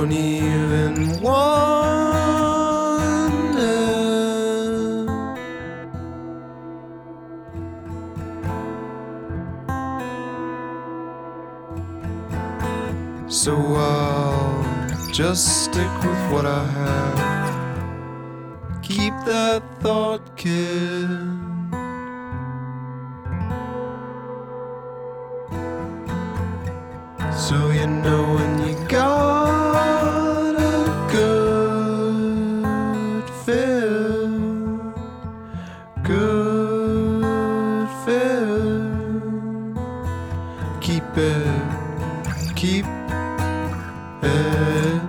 don't even it. So I'll just stick with what I have. Keep that thought, kid. So you know when you good feel. Keep it, keep it.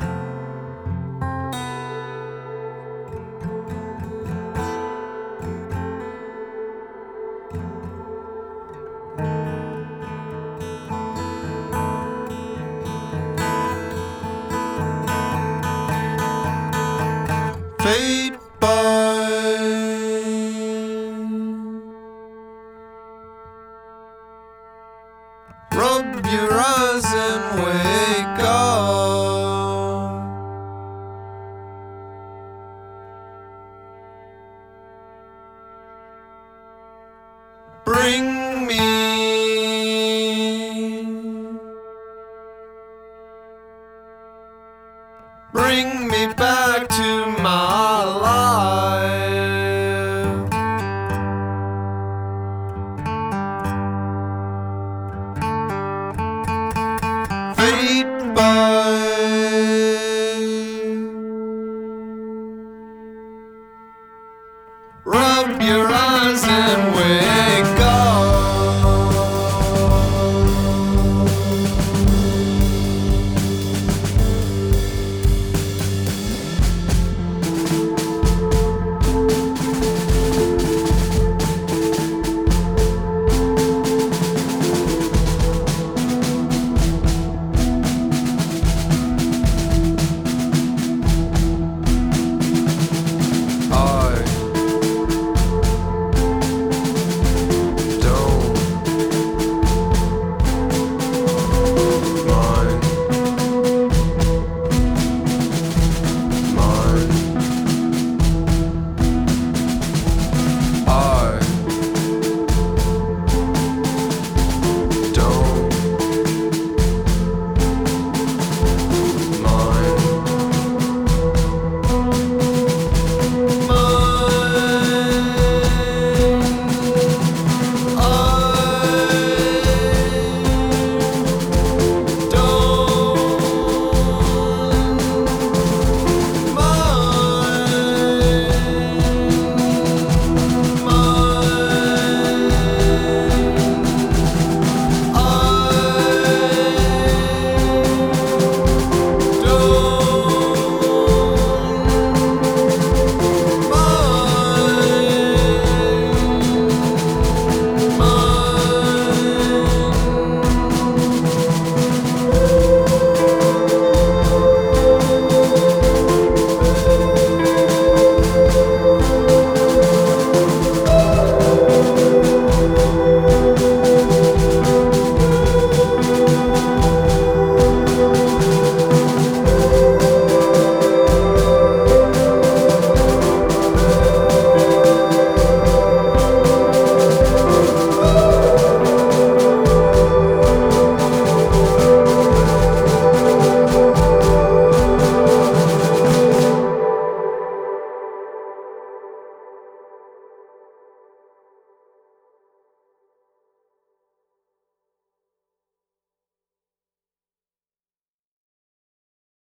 fade back to my life. Fate by Rub your